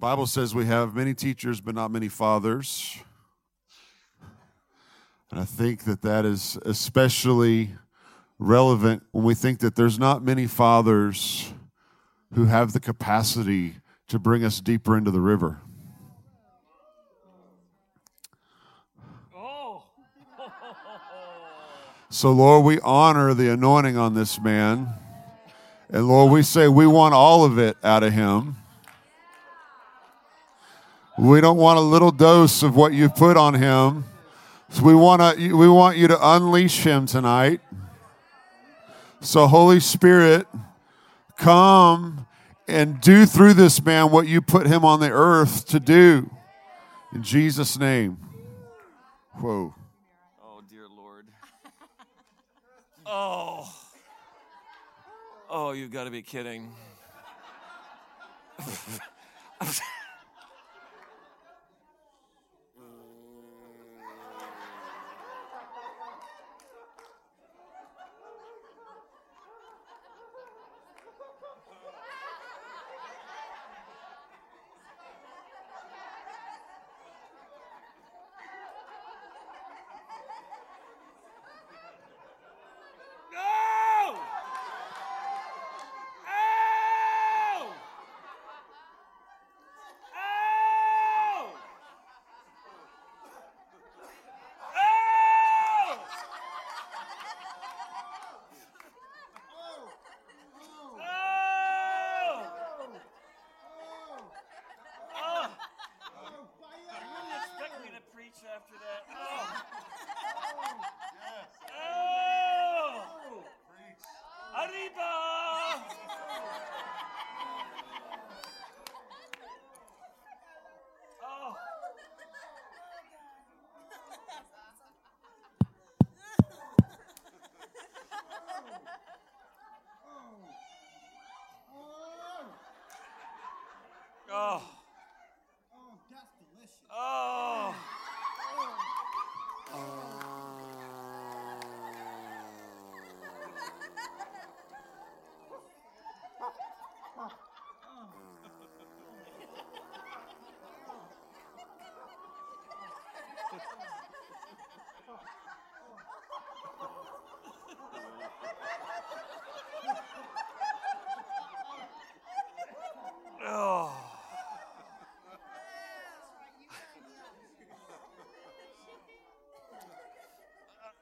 Bible says we have many teachers, but not many fathers. And I think that that is especially relevant when we think that there's not many fathers who have the capacity to bring us deeper into the river. So, Lord, we honor the anointing on this man. And Lord, we say we want all of it out of him. We don't want a little dose of what you've put on him. So we want to we want you to unleash him tonight. So Holy Spirit, come and do through this man what you put him on the earth to do. In Jesus name. Whoa. Oh, dear Lord. Oh. Oh, you've got to be kidding.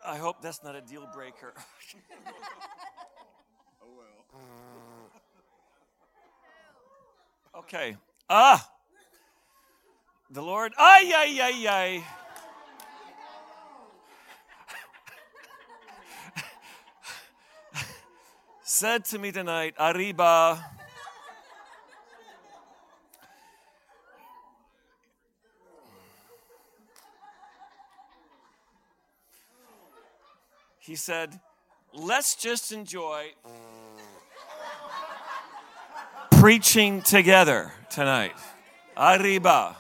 I hope that's not a deal breaker. Okay. Ah. The Lord. Ay, ay, ay, ay. Said to me tonight, Arriba. He said, let's just enjoy preaching together tonight. Arriba.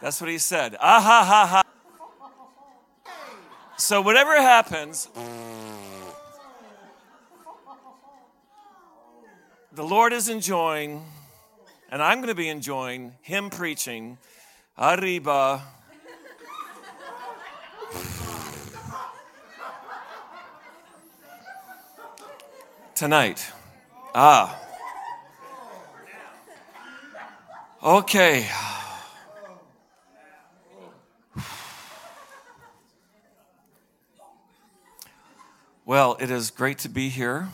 That's what he said. Ah ha ha ha. So whatever happens, the Lord is enjoying, and I'm going to be enjoying him preaching. Arriba. Tonight. Ah. Okay. Well, it is great to be here.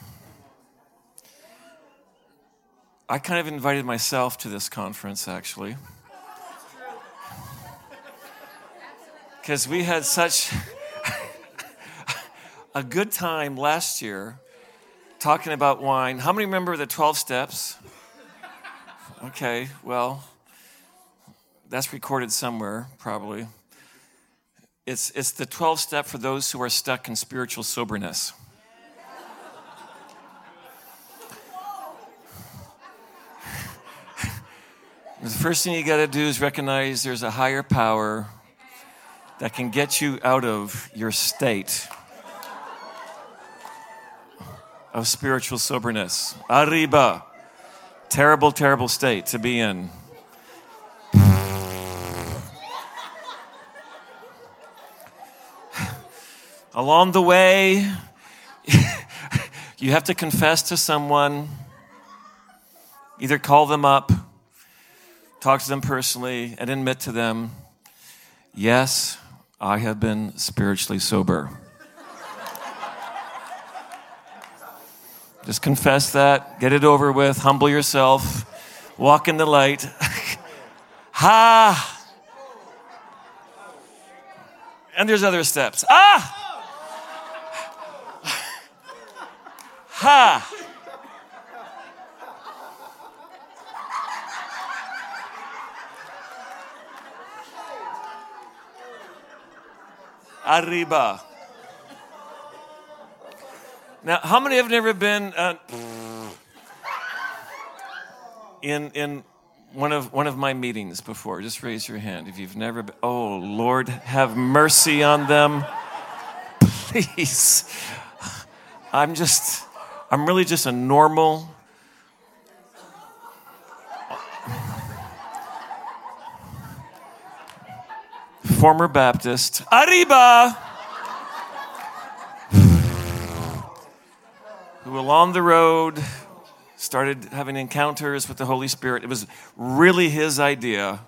I kind of invited myself to this conference, actually. Because we had such a good time last year talking about wine. How many remember the 12 steps? Okay, well, that's recorded somewhere, probably. It's, it's the 12 step for those who are stuck in spiritual soberness. the first thing you got to do is recognize there's a higher power that can get you out of your state of spiritual soberness. Arriba. Terrible, terrible state to be in. Along the way, you have to confess to someone, either call them up, talk to them personally, and admit to them, yes, I have been spiritually sober. Just confess that, get it over with, humble yourself, walk in the light. ha! And there's other steps. Ah! Ha! Arriba. Now, how many have never been uh, in in one of one of my meetings before? Just raise your hand if you've never been. Oh Lord, have mercy on them, please. I'm just, I'm really just a normal. Former Baptist. Arriba! Who along the road started having encounters with the Holy Spirit. It was really his idea.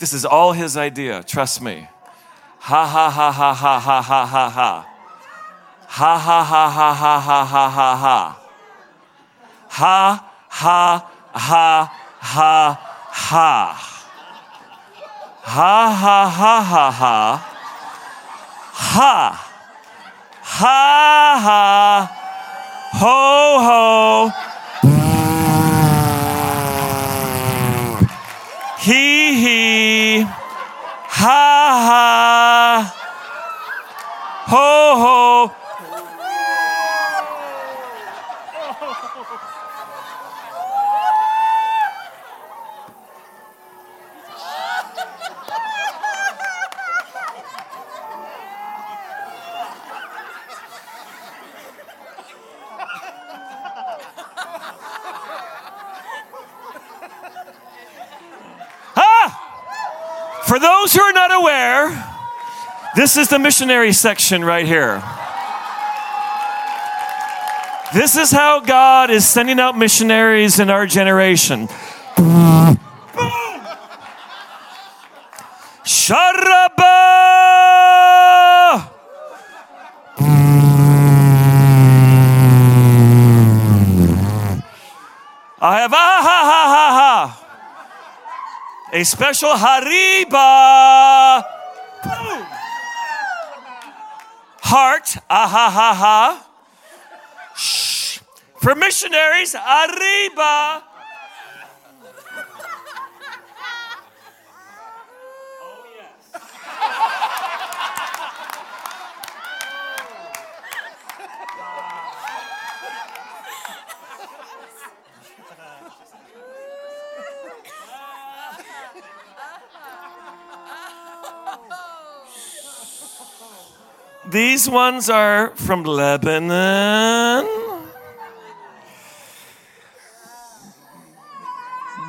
This is all his idea, trust me. Ha ha ha ha ha ha ha ha ha. Ha ha ha ha ha ha ha ha ha. Ha ha ha ha ha. Ha ha ha ha ha. Ha. Ha ha. Ho ho. He he. Ha ha. Ho ho. For those who are not aware, this is the missionary section right here. This is how God is sending out missionaries in our generation. A special hariba. Heart, ah ha ha ha. Shh. For missionaries, arriba. These ones are from Lebanon.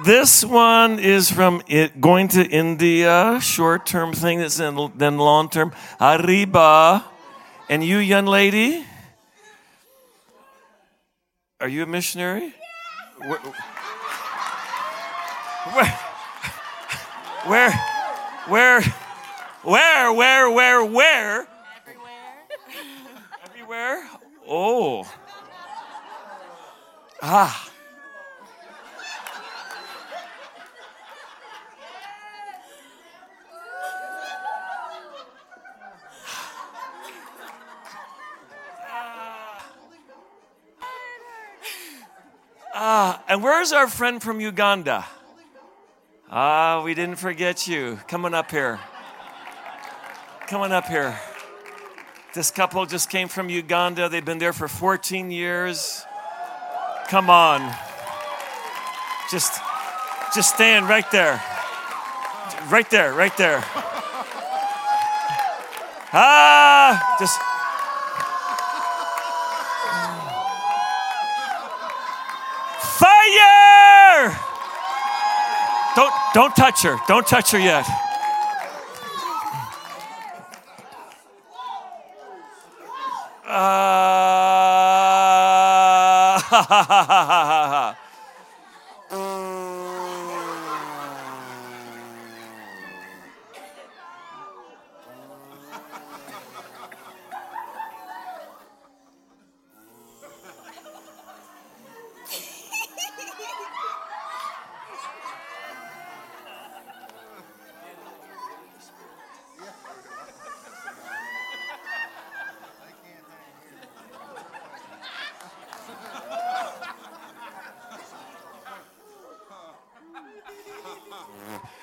This one is from it, going to India, short term thing that's in, then long term. Arriba. And you, young lady? Are you a missionary? Where, where, where, where, where, where, where? Everywhere? Oh. Ah. Ah, and where's our friend from Uganda? Ah, we didn't forget you. Coming up here. Coming up here. This couple just came from Uganda. They've been there for 14 years. Come on. Just just stand right there. Right there, right there. Ah, just Fire! Don't don't touch her. Don't touch her yet. Ha ha ha ha ha ha.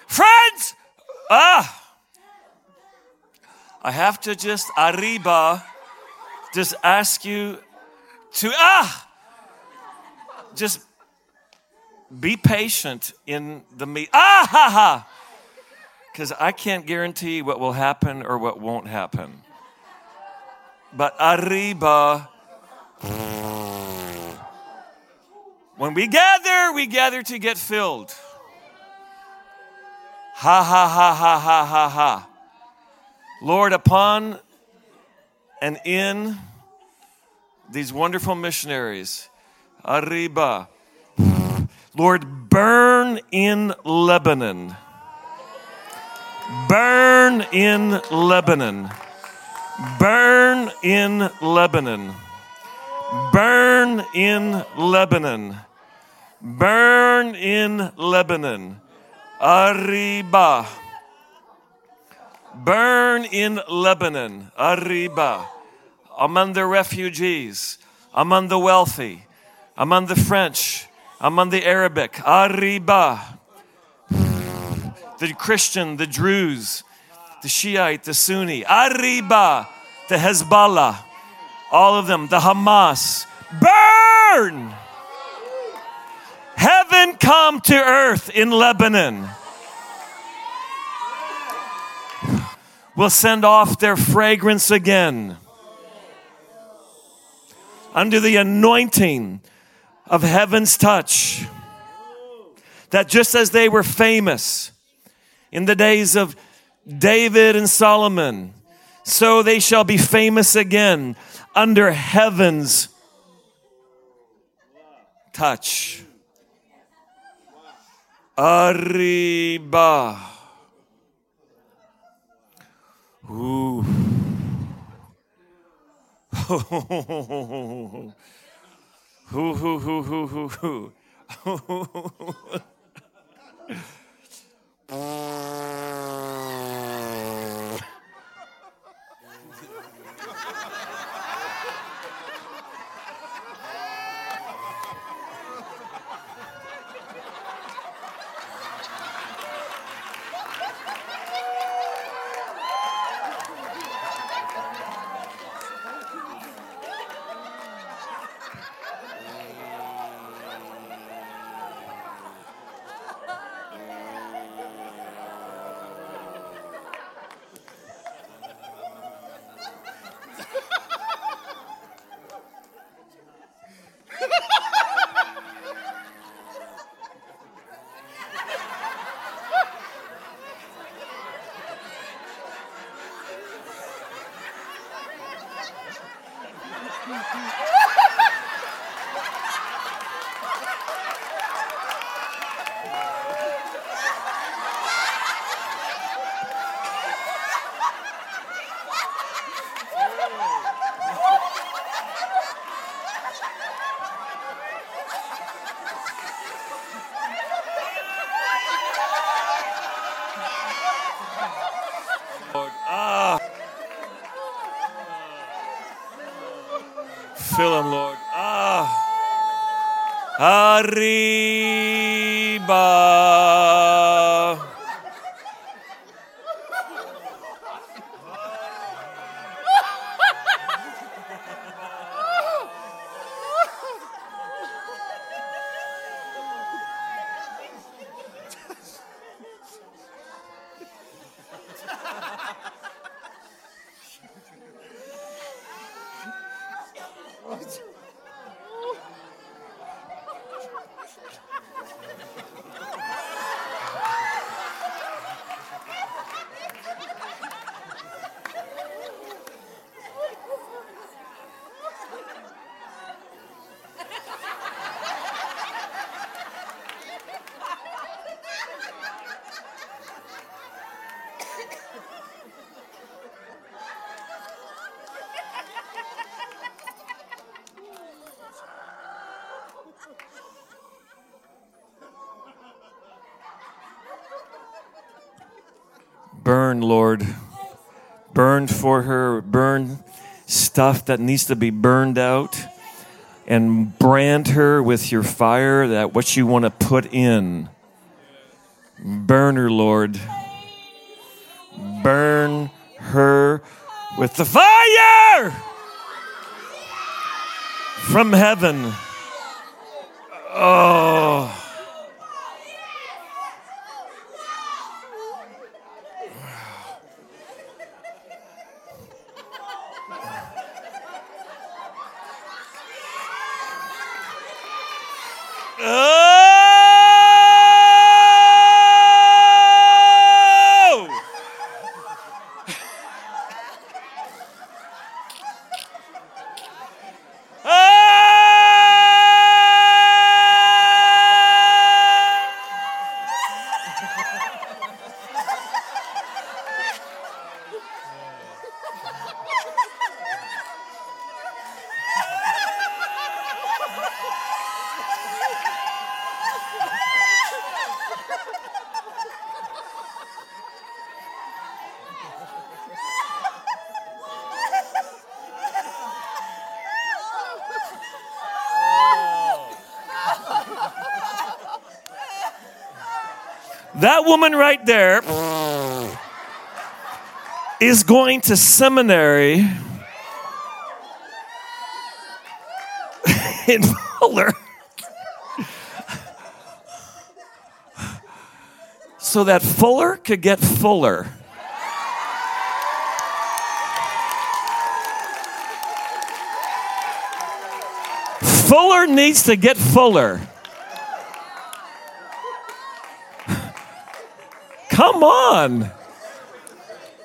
Friends, ah, To just arriba, just ask you to ah, just be patient in the meet. Ah ha ha, because I can't guarantee what will happen or what won't happen. But arriba. When we gather, we gather to get filled. Ha ha ha ha ha ha ha. Lord, upon and in these wonderful missionaries, Arriba. Lord, burn in Lebanon. Burn in Lebanon. Burn in Lebanon. Burn in Lebanon. Burn in Lebanon. Arriba. Burn in Lebanon. Arriba. Among the refugees, among the wealthy, among the French, among the Arabic. Arriba. The Christian, the Druze, the Shiite, the Sunni. Arriba. The Hezbollah. All of them. The Hamas. Burn. Heaven come to earth in Lebanon. Will send off their fragrance again under the anointing of heaven's touch. That just as they were famous in the days of David and Solomon, so they shall be famous again under heaven's touch. Arriba. Ooh. Hoo, hoo, hoo, hoo, hoo, hoo. Lord. Ah. Fill him, Lord. Ah. Arriba. Stuff that needs to be burned out. And brand her with your fire that what you want to put in. Burn her, Lord. Burn her with the fire from heaven. Oh. That woman right there is going to seminary in Fuller. so that Fuller could get fuller. Fuller needs to get fuller. Come on.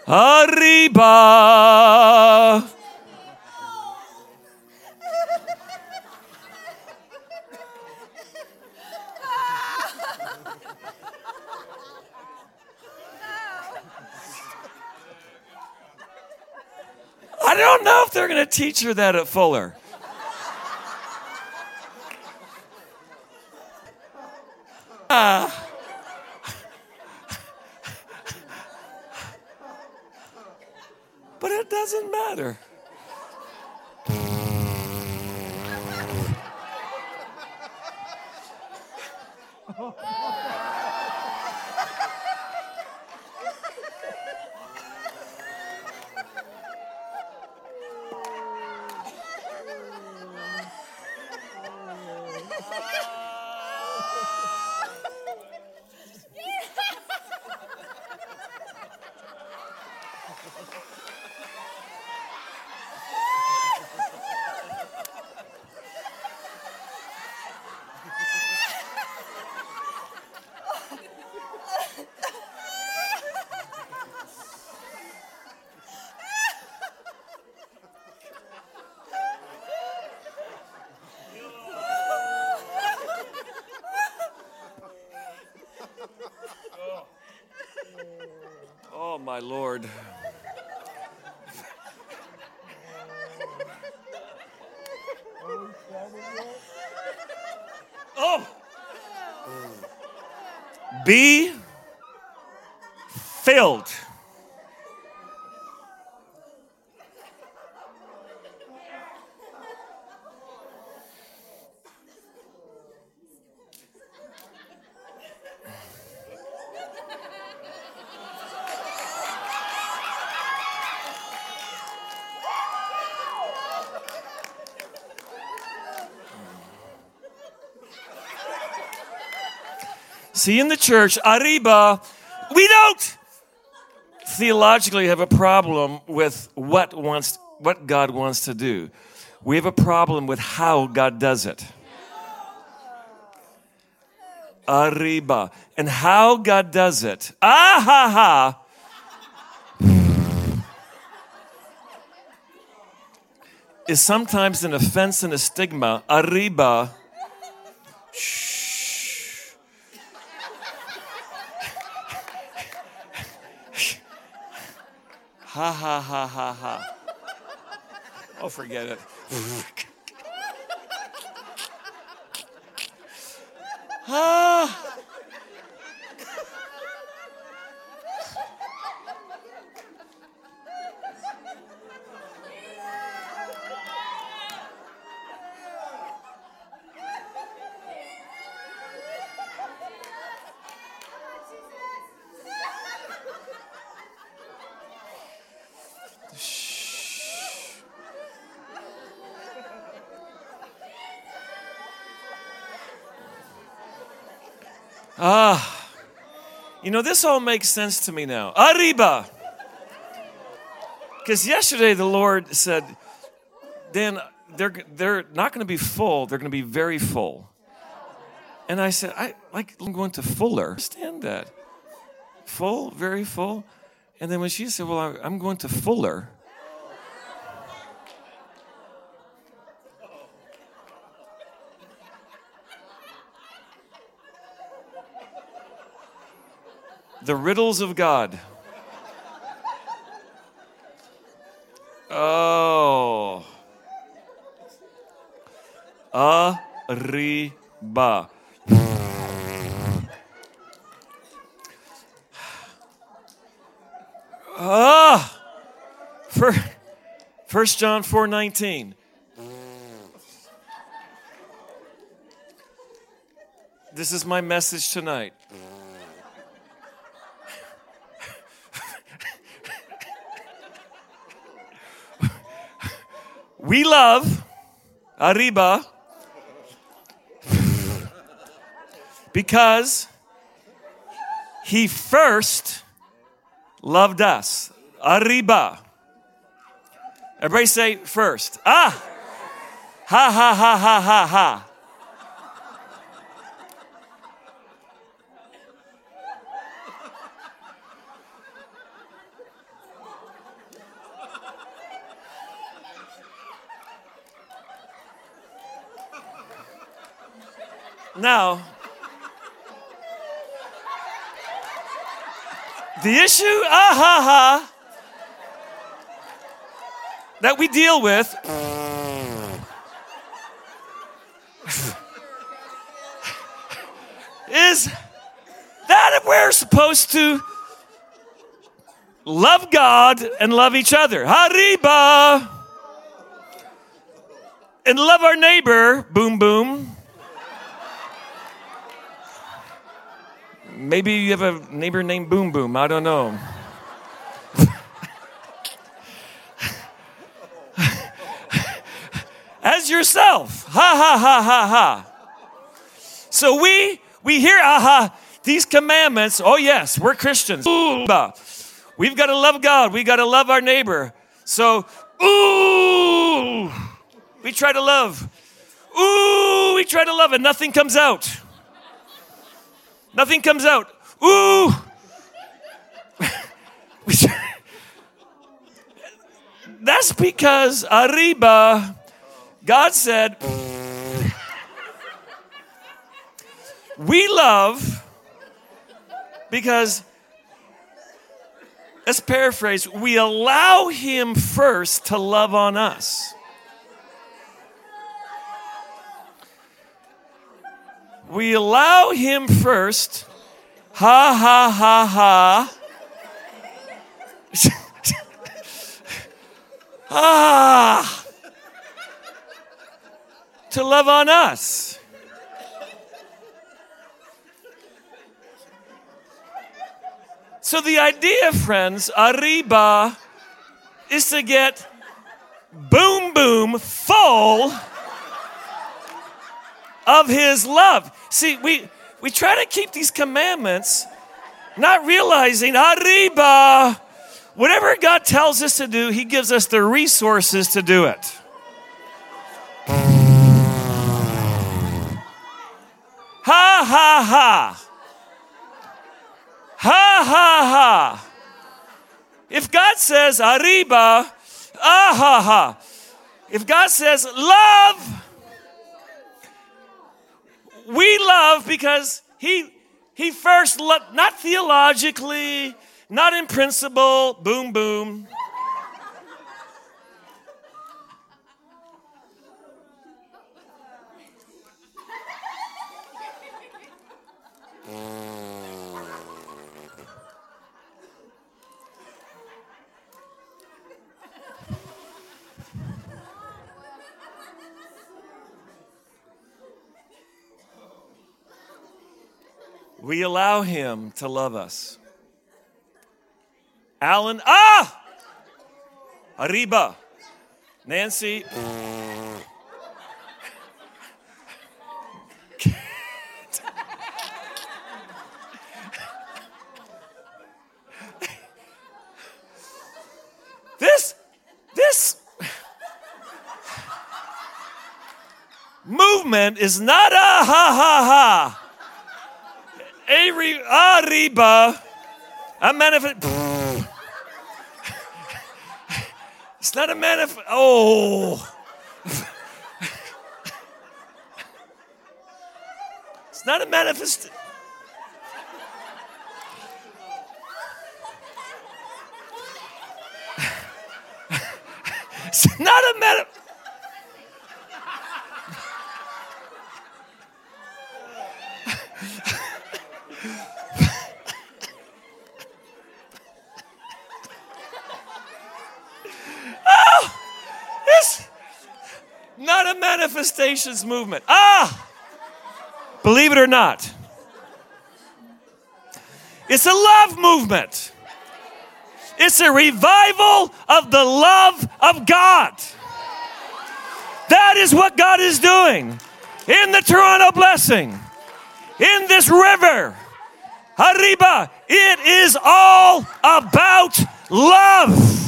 Arriba. I don't know if they're going to teach her that at Fuller. Ah. But it doesn't matter. Oh, my Lord. Oh. Be filled. See, in the church, arriba, we don't theologically have a problem with what wants what God wants to do. We have a problem with how God does it. Arriba. And how God does it. Ah ha ha. Is sometimes an offense and a stigma. Arriba. Shh. Ha ha ha ha ha. Oh, forget it. ah. You know, this all makes sense to me now. Arriba. Because yesterday the Lord said, Dan, they're, they're not going to be full, they're going to be very full. And I said, I like I'm going to Fuller. Understand that. Full, very full. And then when she said, Well, I'm going to Fuller. The riddles of God. Oh. Arriba. Ah. For First John 4:19. This is my message tonight. We love arriba because he first loved us. Arriba. Everybody say first. Ah. Ha ha ha ha ha ha. Now, the issue, ah ha ha, that we deal with is that we're supposed to love God and love each other. Hariba! And love our neighbor, boom boom. Maybe you have a neighbor named Boom Boom. I don't know. As yourself. Ha ha ha ha ha. So we we hear aha these commandments. Oh yes, we're Christians. We've got to love God. We got to love our neighbor. So ooh, we try to love. Ooh, we try to love and nothing comes out. Nothing comes out. Ooh. That's because arriba, God said, we love because, let's paraphrase, we allow Him first to love on us. We allow him first. Ha ha ha ha. ah. To love on us. So the idea, friends, arriba, is to get boom boom full of his love. See, we, we try to keep these commandments, not realizing, arriba, whatever God tells us to do, he gives us the resources to do it. Ha ha ha. Ha ha ha. If God says arriba, ah ha ha. If God says love, we love because he he first loved not theologically not in principle boom boom We allow Him to love us. Alan, ah! Arriba. Nancy. this, this movement is not a ha ha ha. Ari- Arriba. A manifest. Oh. It's not a manifest. Oh. It's not a manifest. It's not a manifest. It's not a manifestations movement. Ah! Believe it or not. It's a love movement. It's a revival of the love of God. That is what God is doing in the Toronto blessing, in this river. Arriba, it is all about love.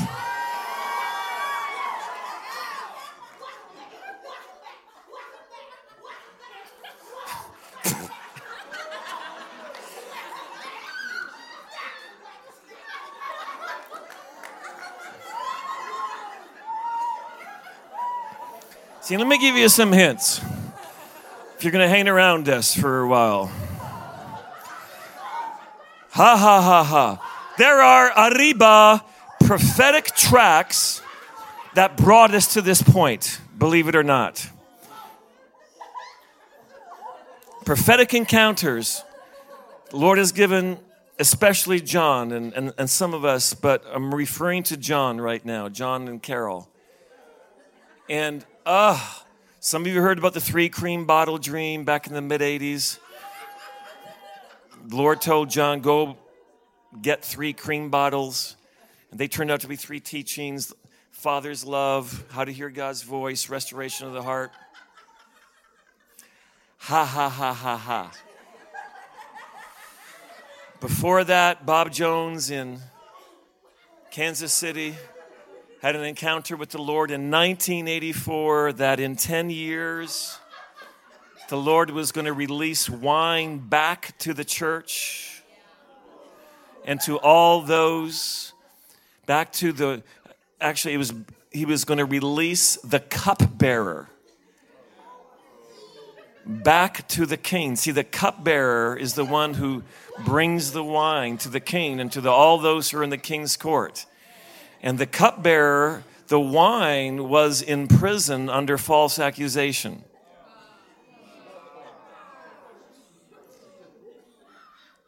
See, let me give you some hints. If you're going to hang around us for a while. Ha ha ha ha. There are arriba prophetic tracks that brought us to this point, believe it or not. Prophetic encounters the Lord has given, especially John and, and, and some of us, but I'm referring to John right now, John and Carol. And uh, some of you heard about the three cream bottle dream back in the mid 80s. The Lord told John, go get three cream bottles. And they turned out to be three teachings Father's love, how to hear God's voice, restoration of the heart. Ha ha ha ha ha. Before that, Bob Jones in Kansas City had an encounter with the Lord in 1984 that in 10 years, the Lord was going to release wine back to the church and to all those back to the actually it was he was going to release the cupbearer back to the king. See the cupbearer is the one who brings the wine to the king and to the, all those who are in the king's court and the cupbearer the wine was in prison under false accusation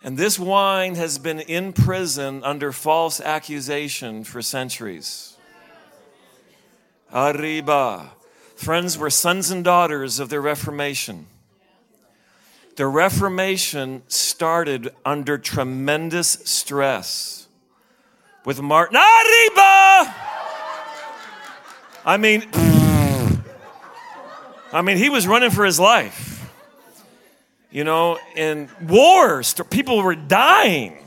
And this wine has been in prison under false accusation for centuries. Arriba. Friends, we're sons and daughters of the Reformation. The Reformation started under tremendous stress with Martin. Arriba! I mean, I mean, he was running for his life you know, in wars, people were dying.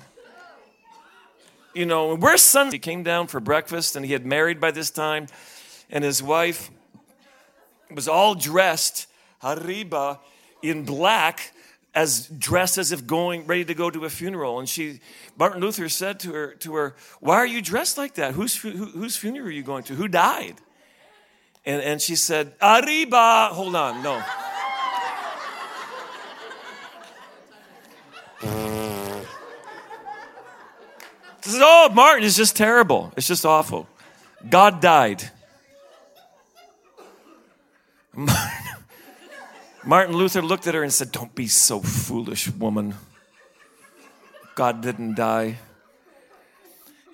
You know, we're sons. He came down for breakfast and he had married by this time, and his wife was all dressed, arriba, in black, as dressed as if going, ready to go to a funeral. And she, Martin Luther said to her, to her Why are you dressed like that? Whose, who, whose funeral are you going to? Who died? And, and she said, Arriba. Hold on, no. Says, oh, Martin is just terrible. It's just awful. God died. Martin Luther looked at her and said, Don't be so foolish, woman. God didn't die.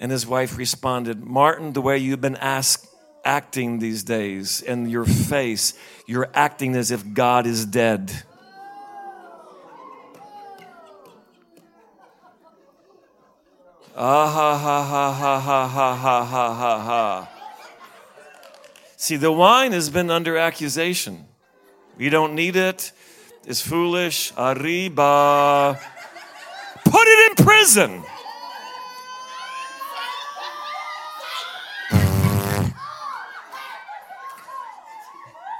And his wife responded, Martin, the way you've been ask, acting these days, and your face, you're acting as if God is dead. Ah ha ha ha ha ha ha ha ha ha ha. See, the wine has been under accusation. We don't need it. It's foolish. Arriba. Put it in prison.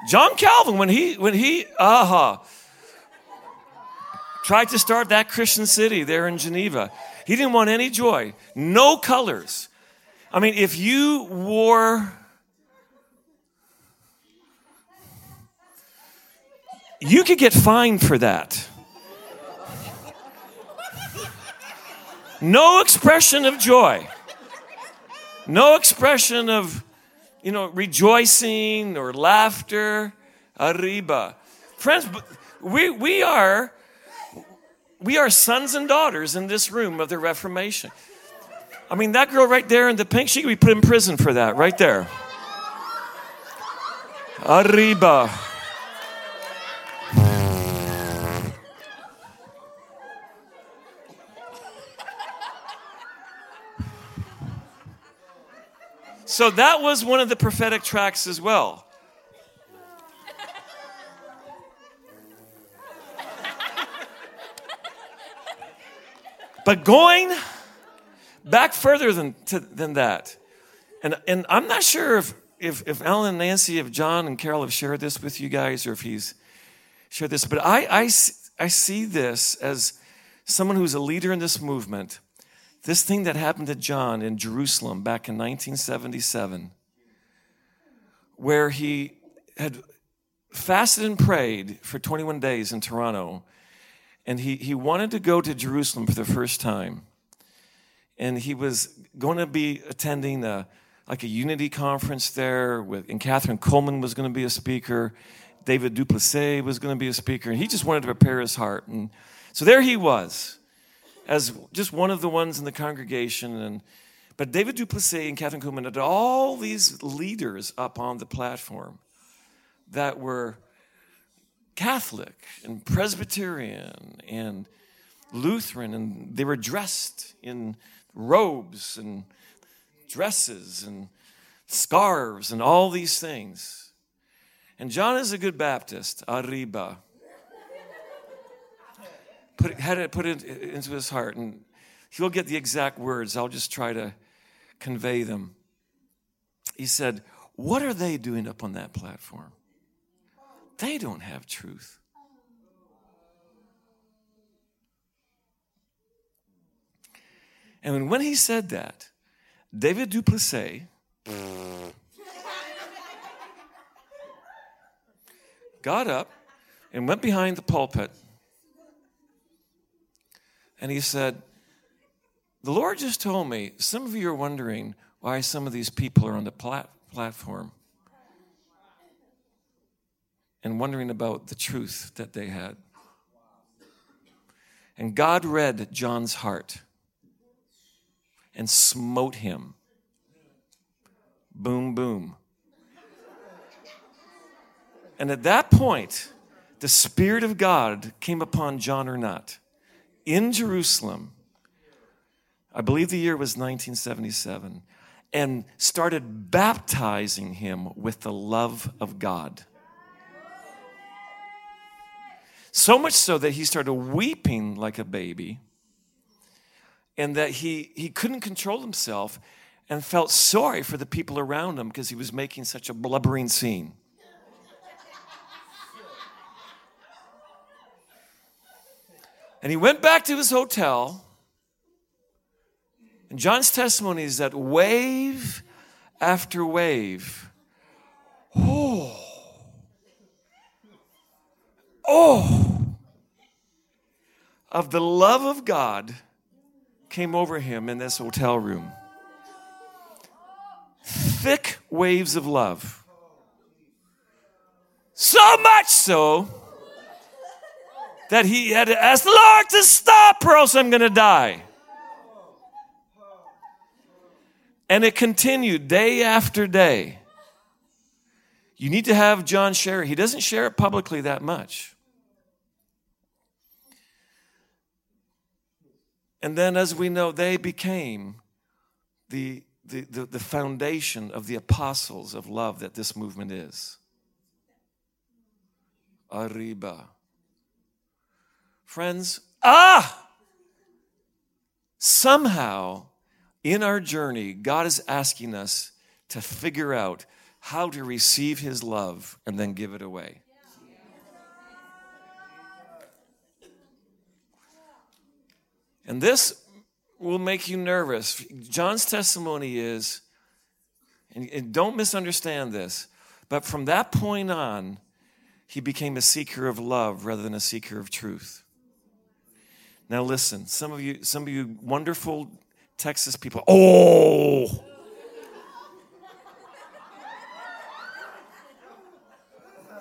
John Calvin, when he, when he, aha, uh-huh, tried to start that Christian city there in Geneva, he didn't want any joy, no colors. I mean, if you wore, you could get fined for that. No expression of joy. No expression of, you know, rejoicing or laughter. Arriba. Friends, we, we are we are sons and daughters in this room of the Reformation. I mean, that girl right there in the pink, she could be put in prison for that, right there. Arriba. So that was one of the prophetic tracks as well. But going back further than, to, than that, and, and I'm not sure if, if, if Alan and Nancy, if John and Carol have shared this with you guys, or if he's shared this, but I, I, I see this as someone who's a leader in this movement this thing that happened to John in Jerusalem back in 1977, where he had fasted and prayed for 21 days in Toronto, and he, he wanted to go to Jerusalem for the first time. And he was going to be attending a, like a unity conference there, with, and Kathryn Kuhlman was going to be a speaker. David Duplessis was going to be a speaker, and he just wanted to prepare his heart. And so there he was as just one of the ones in the congregation. And, but David Duplessis and Kathryn Kuhlman had all these leaders up on the platform that were Catholic and Presbyterian and Lutheran, and they were dressed in robes and dresses and scarves and all these things. And John is a good Baptist, arriba put had it put it into his heart, and he'll get the exact words. I'll just try to convey them. He said, What are they doing up on that platform? They don't have truth. And when he said that, David Duplessis got up and went behind the pulpit and he said, The Lord just told me, some of you are wondering why some of these people are on the plat- platform and wondering about the truth that they had. And God read John's heart and smote him. Boom, boom. And at that point, the Spirit of God came upon John or not in Jerusalem, I believe the year was 1977, and started baptizing him with the love of God. So much so that he started weeping like a baby, and that he, he couldn't control himself and felt sorry for the people around him because he was making such a blubbering scene. And he went back to his hotel. And John's testimony is that wave after wave, oh, oh, of the love of God came over him in this hotel room. Thick waves of love. So much so that he had to ask the Lord to stop or else I'm going to die. And it continued day after day. You need to have John share it. He doesn't share it publicly that much. And then, as we know, they became the, the, the, the foundation of the apostles of love that this movement is. Arriba. Friends, ah! Somehow in our journey, God is asking us to figure out how to receive his love and then give it away. And this will make you nervous. John's testimony is, and, don't misunderstand this, but from that point on, he became a seeker of love rather than a seeker of truth. Now listen, some of you, some of you wonderful Texas people, oh,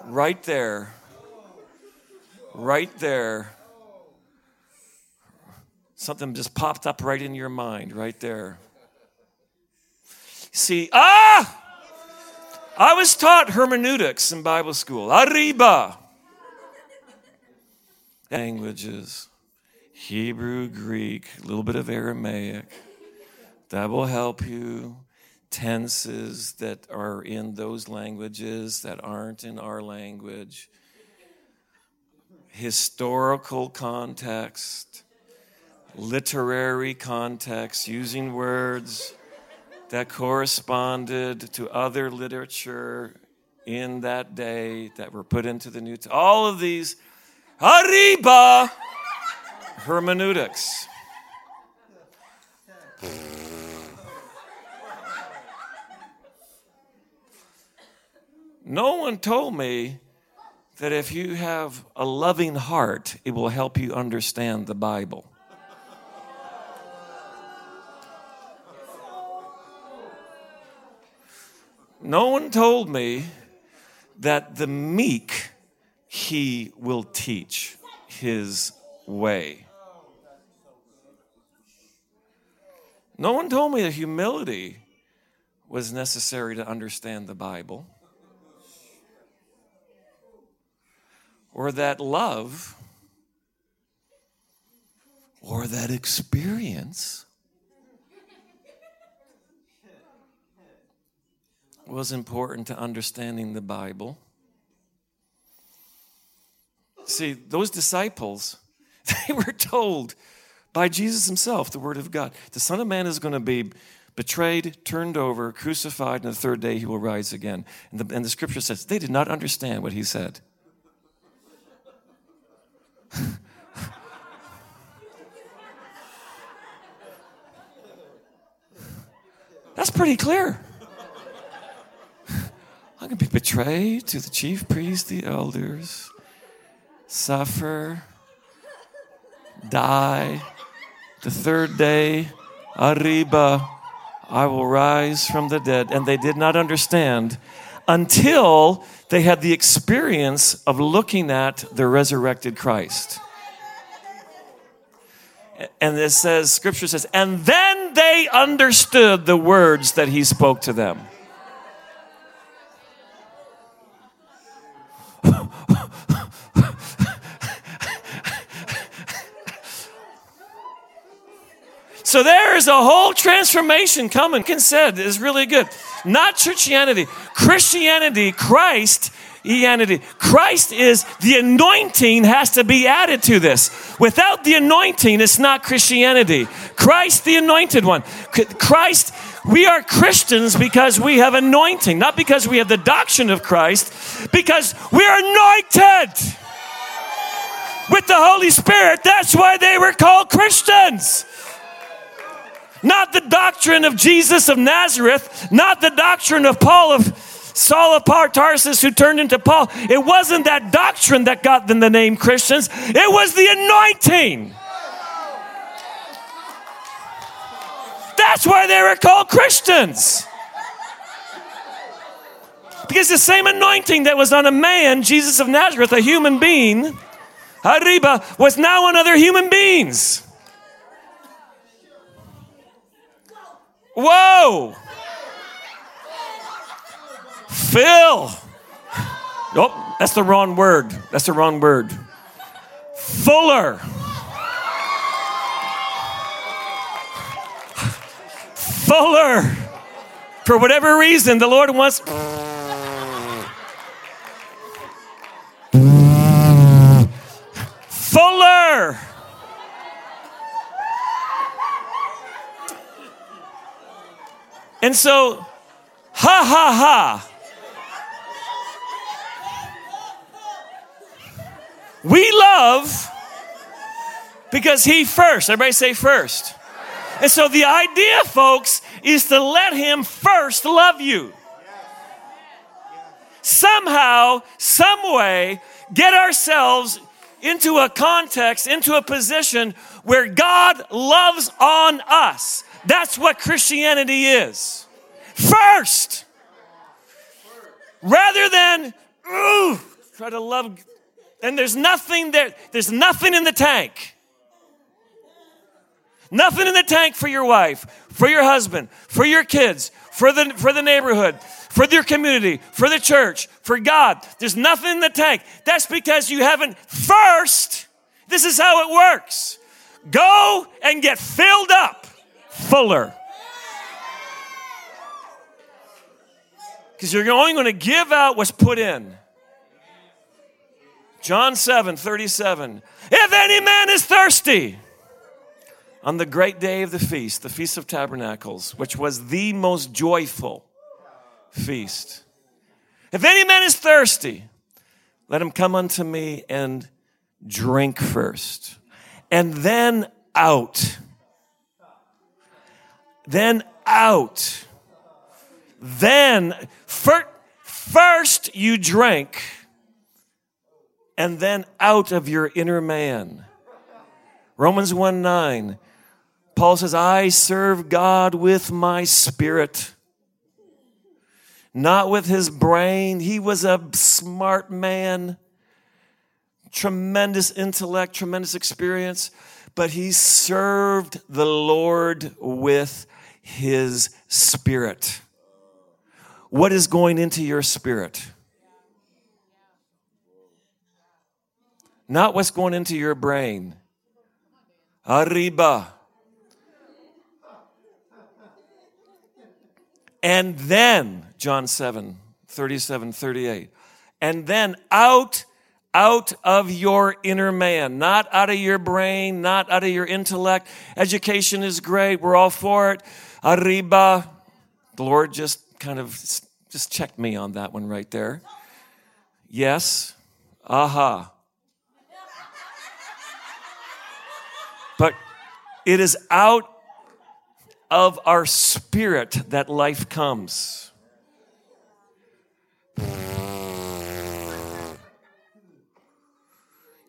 right there, right there. Something just popped up right in your mind, right there. See, ah! I was taught hermeneutics in Bible school. Arriba! Languages Hebrew, Greek, a little bit of Aramaic. That will help you. Tenses that are in those languages that aren't in our language. Historical context, literary context, using words that corresponded to other literature in that day that were put into the New Testament. All of these, arriba, hermeneutics. No one told me that if you have a loving heart, it will help you understand the Bible. No one told me that the meek he will teach his way. No one told me that humility was necessary to understand the Bible. Or that love or that experience was important to understanding the Bible. See, those disciples, they were told by Jesus himself, the Word of God, the Son of Man is going to be betrayed, turned over, crucified, and the third day he will rise again. And the, and the scripture says they did not understand what he said. That's pretty clear. I'm going to be betrayed to the chief priests, the elders, suffer, die. The third day, arriba, I will rise from the dead. And they did not understand until they had the experience of looking at the resurrected Christ. And it says, Scripture says, and then they understood the words that he spoke to them. So there is a whole transformation coming. Ken said is really good. Not churchianity, Christianity, Christ. Christianity. Christ is the anointing has to be added to this. Without the anointing, it's not Christianity. Christ, the anointed one. Christ, we are Christians because we have anointing, not because we have the doctrine of Christ, because we are anointed with the Holy Spirit. That's why they were called Christians. Not the doctrine of Jesus of Nazareth, not the doctrine of Paul of Saul of Tarsus who turned into Paul. It wasn't that doctrine that got them the name Christians, it was the anointing. That's why they were called Christians. Because the same anointing that was on a man, Jesus of Nazareth, a human being, Arriba, was now on other human beings. Whoa! Phil. Oh, that's the wrong word. That's the wrong word. Fuller. Fuller. For whatever reason, the Lord wants. And so, ha ha ha. We love because he first. Everybody say first. And so the idea, folks, is to let him first love you. Somehow, some way, get ourselves into a context, into a position where God loves on us. That's what Christianity is. First. Rather than, ooh, try to love. And there's nothing there, there's nothing in the tank. Nothing in the tank for your wife, for your husband, for your kids, for the, for the neighborhood, for your community, for the church, for God. There's nothing in the tank. That's because you haven't first. This is how it works. Go and get filled up fuller. Because you're only going to give out what's put in. John 7 37. If any man is thirsty, on the great day of the feast, the Feast of Tabernacles, which was the most joyful feast. If any man is thirsty, let him come unto me and drink first, and then out. Then out. Then, first you drink, and then out of your inner man. Romans 1 9. Paul says, I serve God with my spirit, not with his brain. He was a smart man, tremendous intellect, tremendous experience, but he served the Lord with his spirit. What is going into your spirit? Not what's going into your brain. Arriba. And then, John 7, 37, 38. And then out, out of your inner man, not out of your brain, not out of your intellect. Education is great. We're all for it. Arriba. The Lord just kind of just checked me on that one right there. Yes. Aha. But it is out of our spirit that life comes.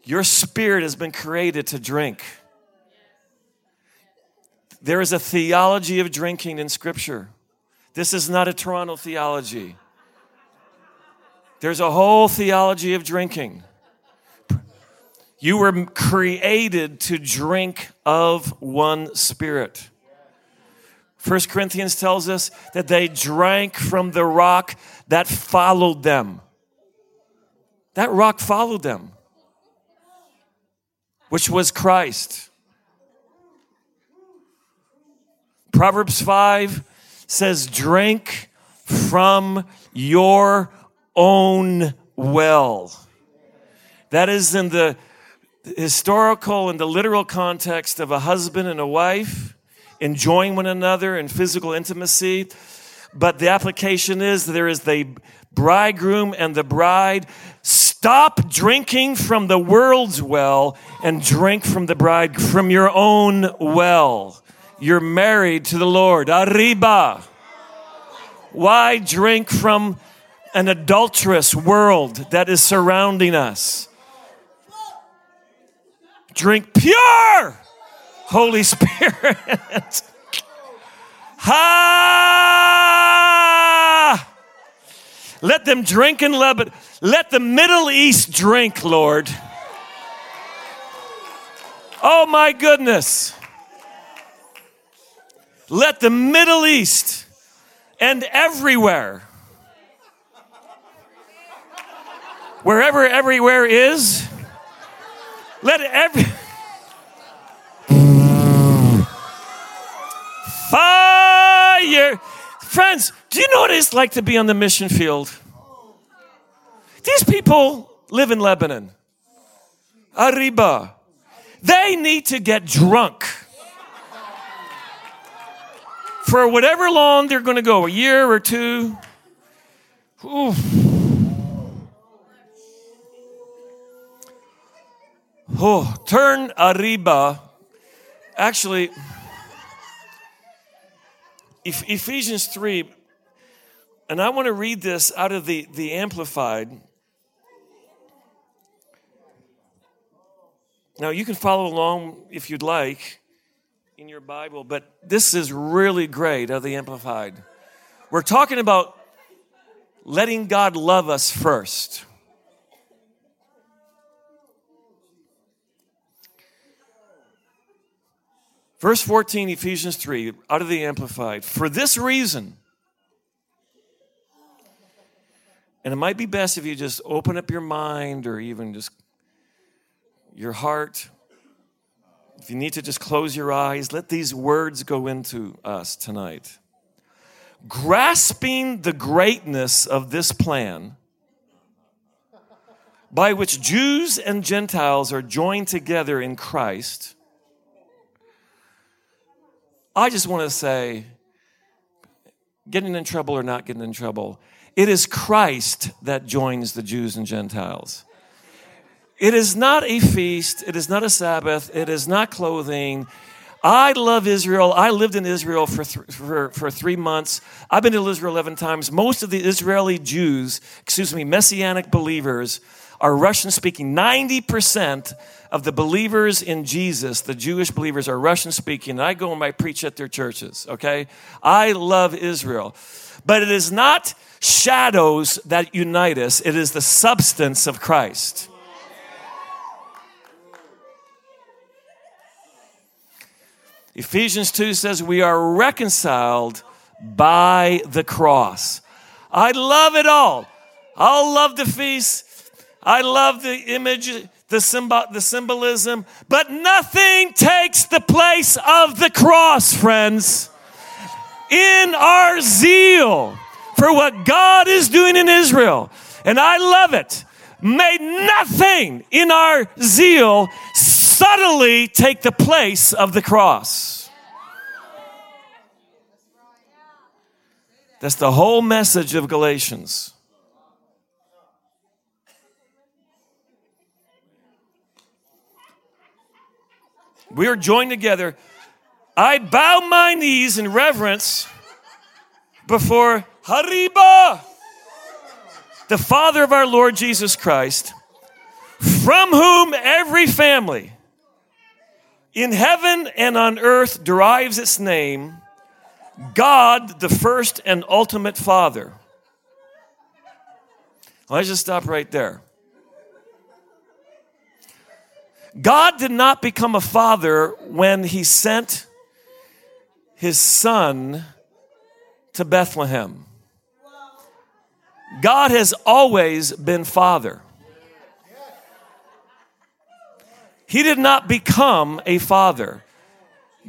Your spirit has been created to drink. There is a theology of drinking in Scripture. This is not a Toronto theology. There's a whole theology of drinking. You were created to drink of one spirit. First Corinthians tells us that they drank from the rock that followed them. That rock followed them, which was Christ. Proverbs 5 says, Drink from your own well. That is in the historical and the literal context of a husband and a wife enjoying one another in physical intimacy. But the application is there is the bridegroom and the bride. Stop drinking from the world's well and drink from the bride, from your own well. You're married to the Lord. Arriba. Why drink from an adulterous world that is surrounding us? Drink pure Holy Spirit. ha! Let them drink in Lebanon. Let the Middle East drink, Lord. Oh my goodness. Let the Middle East and everywhere, wherever everywhere is, let every Fire! Friends, do you know what it's like to be on the mission field? These people live in Lebanon. Arriba. They need to get drunk. For whatever long they're going to go, a year or two. Ooh. Oh, turn arriba. Actually, Ephesians 3, and I want to read this out of the, the Amplified. Now, you can follow along if you'd like in your Bible, but this is really great of the Amplified. We're talking about letting God love us first. Verse 14, Ephesians 3, out of the Amplified. For this reason, and it might be best if you just open up your mind or even just your heart. If you need to just close your eyes, let these words go into us tonight. Grasping the greatness of this plan, by which Jews and Gentiles are joined together in Christ I just want to say, getting in trouble or not getting in trouble, it is Christ that joins the Jews and Gentiles. It is not a feast, it is not a Sabbath, it is not clothing. I love Israel. I lived in Israel for, th- for, for three months. I've been to Israel 11 times. Most of the Israeli Jews, excuse me, Messianic believers, are Russian speaking. 90% of the believers in Jesus, the Jewish believers, are Russian speaking. And I go and I preach at their churches, okay? I love Israel. But it is not shadows that unite us, it is the substance of Christ. Ephesians 2 says we are reconciled by the cross. I love it all. I'll love the feast. I love the image the, symbol, the symbolism, but nothing takes the place of the cross, friends. In our zeal for what God is doing in Israel, and I love it, may nothing in our zeal subtly take the place of the cross. That's the whole message of Galatians. We are joined together. I bow my knees in reverence before Hariba, the Father of our Lord Jesus Christ, from whom every family in heaven and on earth derives its name, God, the first and ultimate Father. Let's just stop right there. God did not become a father when he sent his son to Bethlehem. God has always been father. He did not become a father.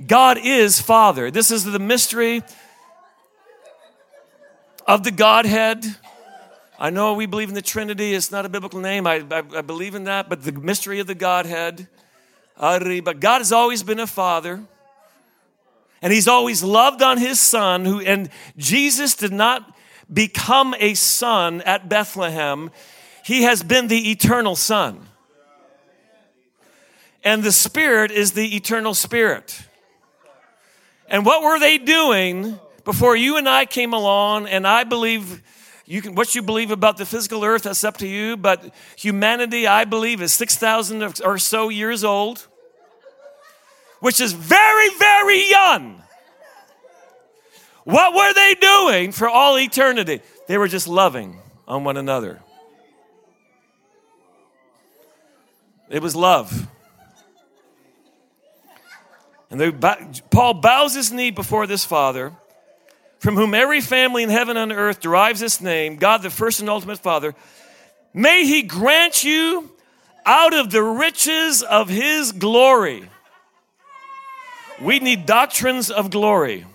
God is father. This is the mystery of the Godhead. I know we believe in the Trinity. It's not a biblical name. I, I, I believe in that. But the mystery of the Godhead. But God has always been a father. And he's always loved on his son who and Jesus did not become a son at Bethlehem. He has been the eternal son. And the spirit is the eternal spirit. And what were they doing before you and I came along and I believe you can, what you believe about the physical earth, that's up to you. But humanity, I believe, is 6,000 or so years old, which is very, very young. What were they doing for all eternity? They were just loving on one another. It was love. And they, Paul bows his knee before this father from whom every family in heaven and earth derives its name, God the first and ultimate Father, may He grant you out of the riches of His glory. We need doctrines of glory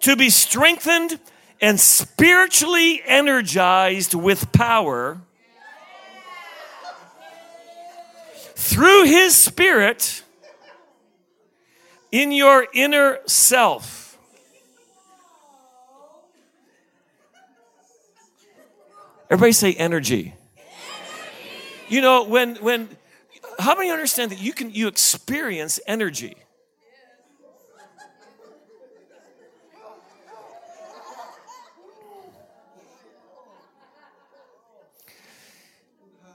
to be strengthened and spiritually energized with power through His Spirit in your inner self Everybody say energy. energy. You know, when, when how many understand that you can you experience energy?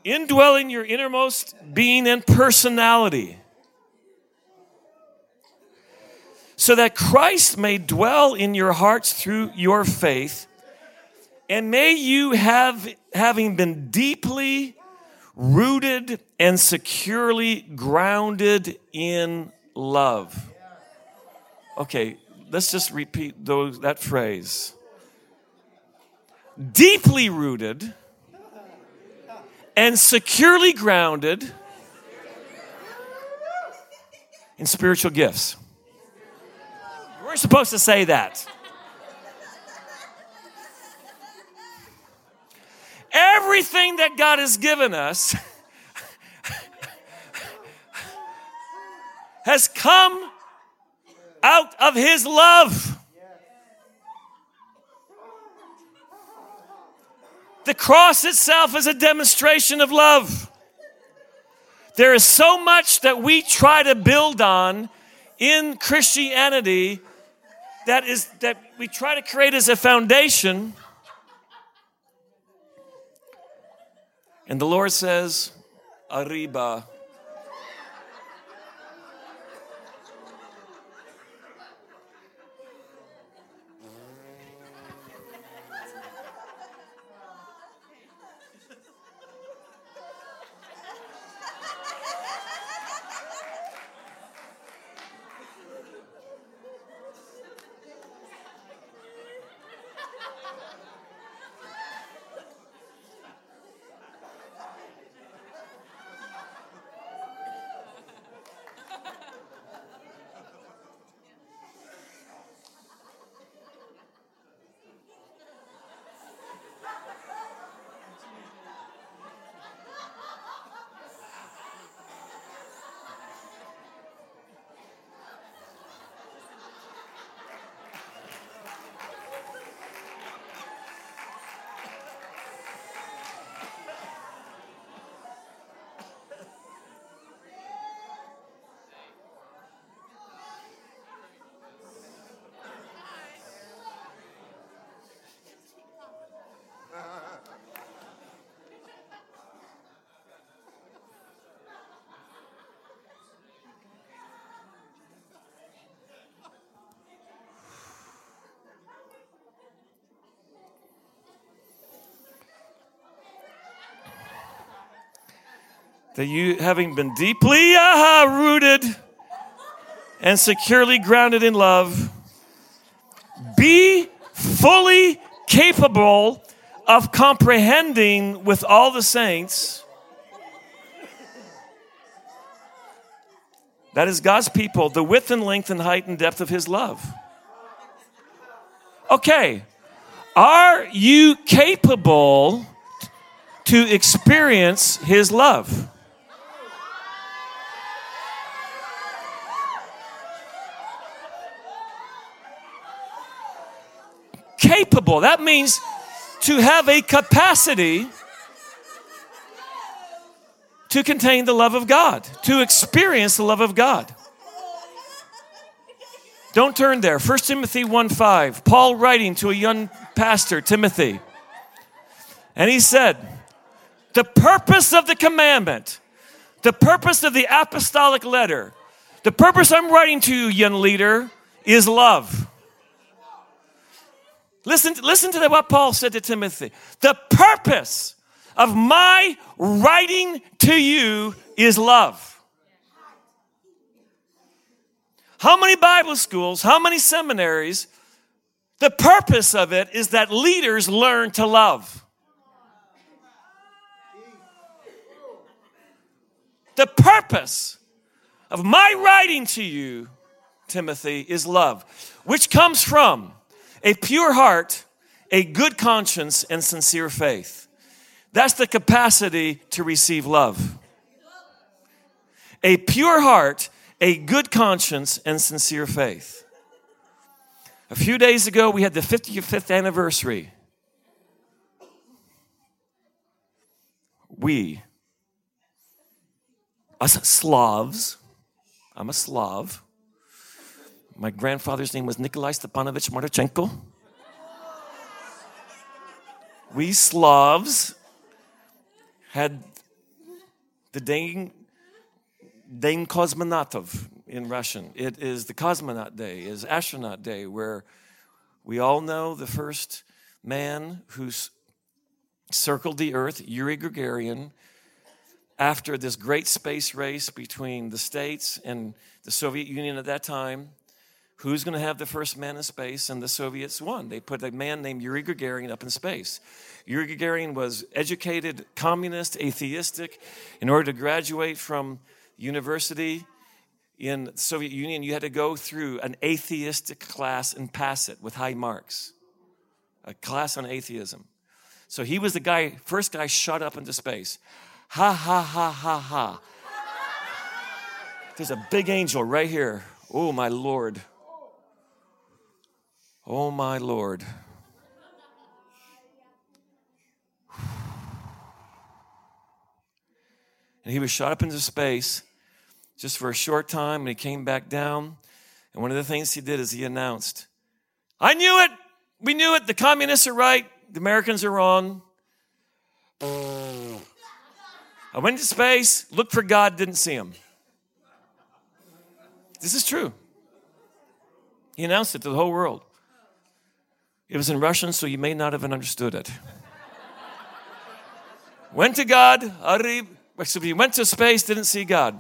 Indwelling your innermost being and personality. So that Christ may dwell in your hearts through your faith, and may you have having been deeply rooted and securely grounded in love. Okay, let's just repeat those, that phrase. Deeply rooted and securely grounded in spiritual gifts. Weren't supposed to say that. Everything that God has given us has come out of His love. The cross itself is a demonstration of love. There is so much that we try to build on in Christianity that is that we try to create as a foundation And the Lord says, Arriba. That you, having been deeply aha, rooted and securely grounded in love, be fully capable of comprehending with all the saints. That is God's people, the width and length and height and depth of His love. Okay, are you capable to experience His love? Capable. That means to have a capacity to contain the love of God, to experience the love of God. Don't turn there. 1 Timothy 1 5. Paul writing to a young pastor, Timothy. And he said, The purpose of the commandment, the purpose of the apostolic letter, the purpose I'm writing to you, young leader, is love. Listen, listen to what Paul said to Timothy. The purpose of my writing to you is love. How many Bible schools, how many seminaries, the purpose of it is that leaders learn to love. The purpose of my writing to you, Timothy, is love, which comes from a pure heart, a good conscience, and sincere faith. That's the capacity to receive love. A pure heart, a good conscience, and sincere faith. A few days ago, we had the 55th anniversary. We, us Slavs, I'm a Slav. My grandfather's name was Nikolai Stepanovich Marchenko. We Slavs had the Dane, Dane Kosmonatov in Russian. It is the Cosmonaut Day, is Astronaut Day, where we all know the first man who circled the earth, Yuri Gagarin, after this great space race between the States and the Soviet Union at that time. Who's going to have the first man in space? And the Soviets won. They put a man named Yuri Gagarin up in space. Yuri Gagarin was educated, communist, atheistic. In order to graduate from university in the Soviet Union, you had to go through an atheistic class and pass it with high marks. A class on atheism. So he was the guy, first guy shot up into space. Ha ha ha ha ha. There's a big angel right here. Oh, my Lord. Oh, my Lord. And he was shot up into space just for a short time, and he came back down. And one of the things he did is he announced, I knew it. We knew it. The communists are right. The Americans are wrong. I went to space, looked for God, didn't see him. This is true. He announced it to the whole world. It was in Russian, so you may not have understood it. went to God, he went to space, didn't see God.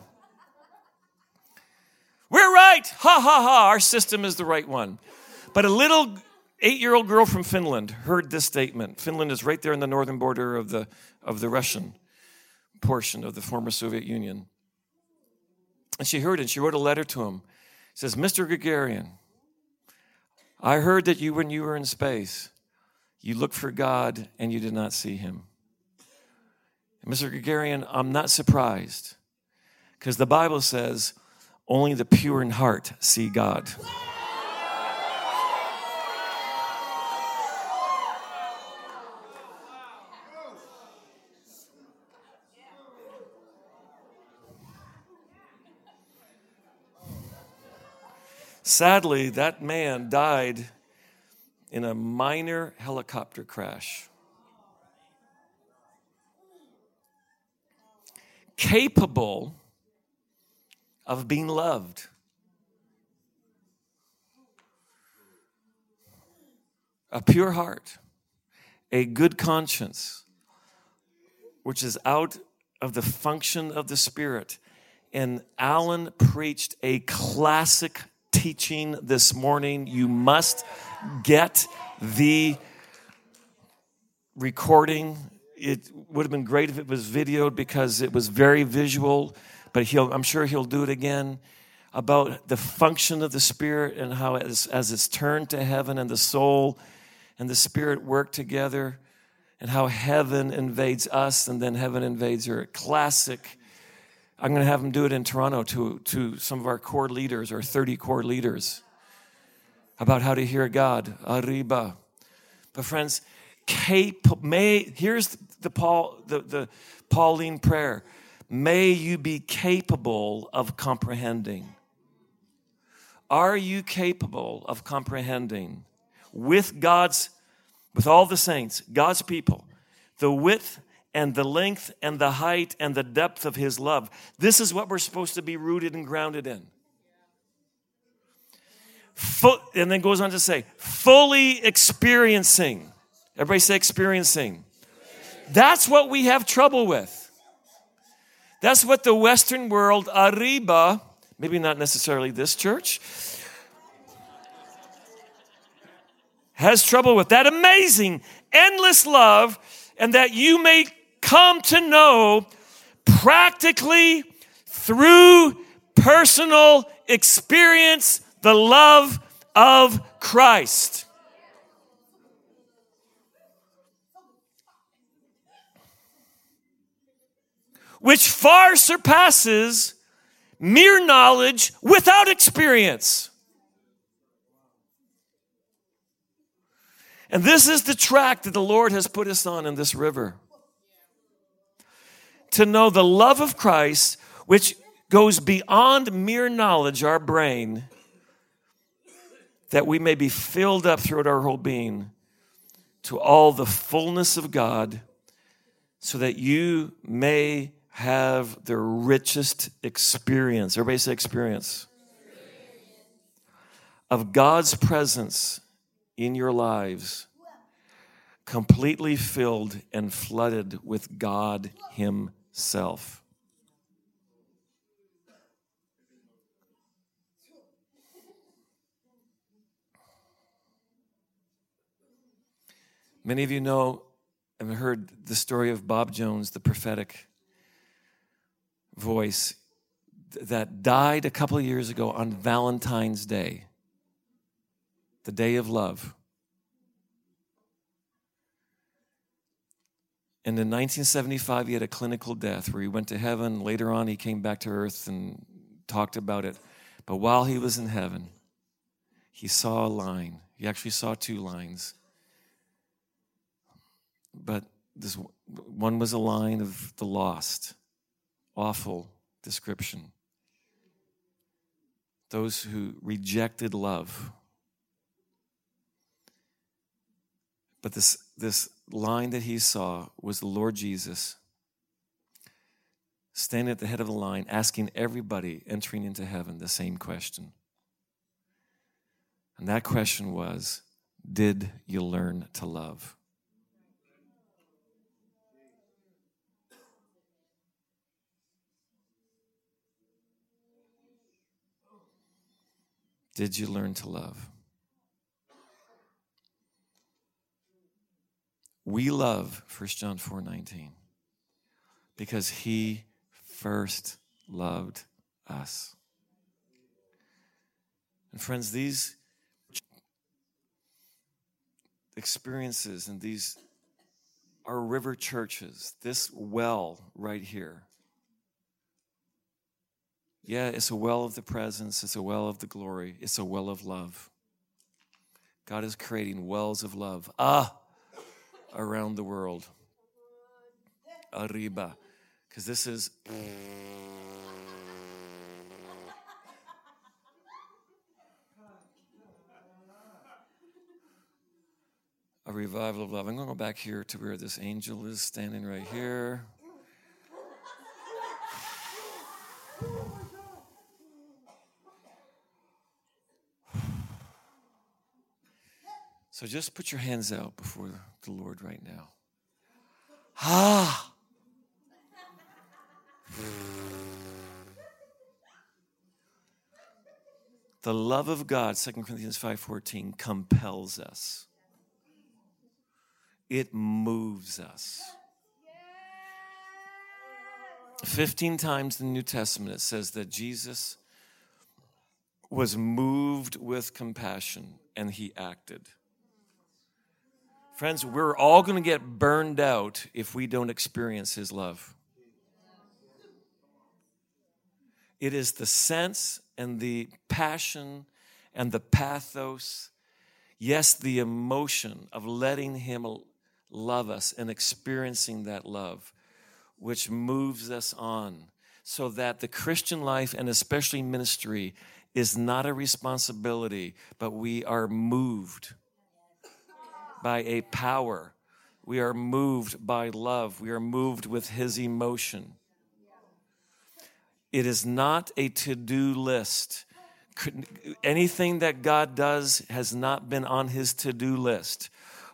We're right. Ha ha ha. Our system is the right one. But a little eight year old girl from Finland heard this statement. Finland is right there in the northern border of the, of the Russian portion of the former Soviet Union. And she heard it. and She wrote a letter to him. It says, Mr. Gagarin, I heard that you, when you were in space, you looked for God and you did not see him. Mr. Gagarin, I'm not surprised because the Bible says only the pure in heart see God. Sadly, that man died in a minor helicopter crash. Capable of being loved. A pure heart, a good conscience, which is out of the function of the Spirit. And Alan preached a classic teaching this morning. You must get the recording. It would have been great if it was videoed because it was very visual, but he'll, I'm sure he'll do it again about the function of the Spirit and how, as, as it's turned to heaven and the soul and the Spirit work together, and how heaven invades us and then heaven invades her. Classic I'm going to have them do it in Toronto to, to some of our core leaders, or 30 core leaders, about how to hear God. Arriba. But friends, cap- may, here's the, Paul, the, the Pauline prayer. May you be capable of comprehending. Are you capable of comprehending with God's, with all the saints, God's people, the width and the length and the height and the depth of his love. This is what we're supposed to be rooted and grounded in. Full, and then goes on to say, fully experiencing. Everybody say experiencing. That's what we have trouble with. That's what the Western world, arriba, maybe not necessarily this church, has trouble with. That amazing, endless love, and that you may come to know practically through personal experience the love of Christ. Which far surpasses mere knowledge without experience. And this is the track that the Lord has put us on in this river to know the love of Christ, which goes beyond mere knowledge, our brain, that we may be filled up throughout our whole being to all the fullness of God, so that you may have the richest experience. Everybody say experience. Of God's presence in your lives, completely filled and flooded with God Himself. Many of you know and heard the story of Bob Jones, the prophetic voice that died a couple of years ago on Valentine's Day, the day of love. And in 1975, he had a clinical death where he went to heaven. Later on, he came back to earth and talked about it. But while he was in heaven, he saw a line. He actually saw two lines but this one was a line of the lost, awful description. Those who rejected love. But this, this line that he saw was the Lord Jesus standing at the head of the line, asking everybody entering into heaven the same question. And that question was Did you learn to love? did you learn to love? We love 1 John 4 19 because he first loved us. And friends, these experiences and these are river churches, this well right here yeah, it's a well of the presence, it's a well of the glory, it's a well of love. God is creating wells of love. Ah, around the world. Arriba. Because this is. A revival of love. I'm going to go back here to where this angel is standing right here. So just put your hands out before the Lord right now. Ah! the love of God, 2 Corinthians 5:14, compels us. It moves us. 15 times in the New Testament it says that Jesus was moved with compassion and he acted. Friends, we're all going to get burned out if we don't experience His love. It is the sense and the passion and the pathos, yes, the emotion of letting Him love us and experiencing that love, which moves us on so that the Christian life and especially ministry is not a responsibility, but we are moved by a power. We are moved by love. We are moved with His emotion. It is not a to do list. Anything that God does has not been on His to do list.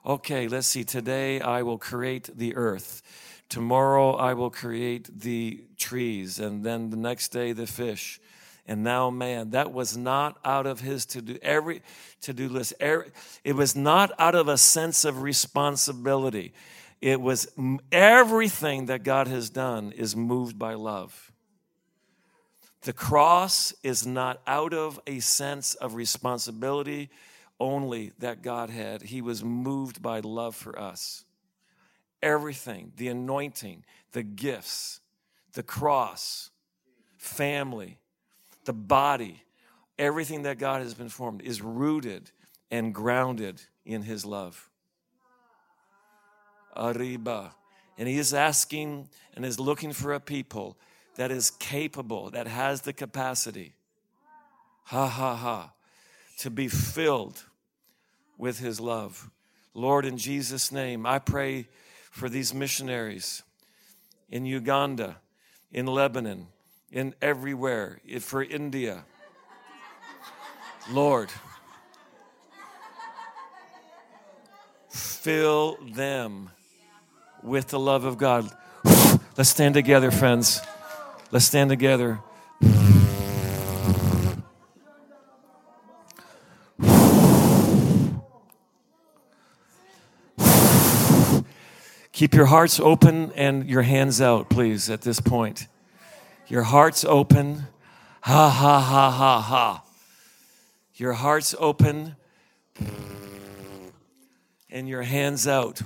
Okay, let's see. Today I will create the earth. Tomorrow I will create the trees. And then the next day the fish and now man. That was not out of his to do every to do list. Er, it was not out of a sense of responsibility. It was everything that God has done is moved by love. The cross is not out of a sense of responsibility only that God had. He was moved by love for us. Everything, the anointing, the gifts, the cross, family, the body, everything that God has been formed is rooted and grounded in His love. Arriba. And He is asking and is looking for a people that is capable, that has the capacity, ha ha ha, to be filled with his love. Lord, in Jesus' name, I pray for these missionaries in Uganda, in Lebanon, in everywhere, for India. Lord, fill them with the love of God. Let's stand together, friends. Let's stand together. Keep your hearts open and your hands out, please, at this point. Your hearts open. Ha, ha, ha, ha, ha. Your hearts open and your hands out.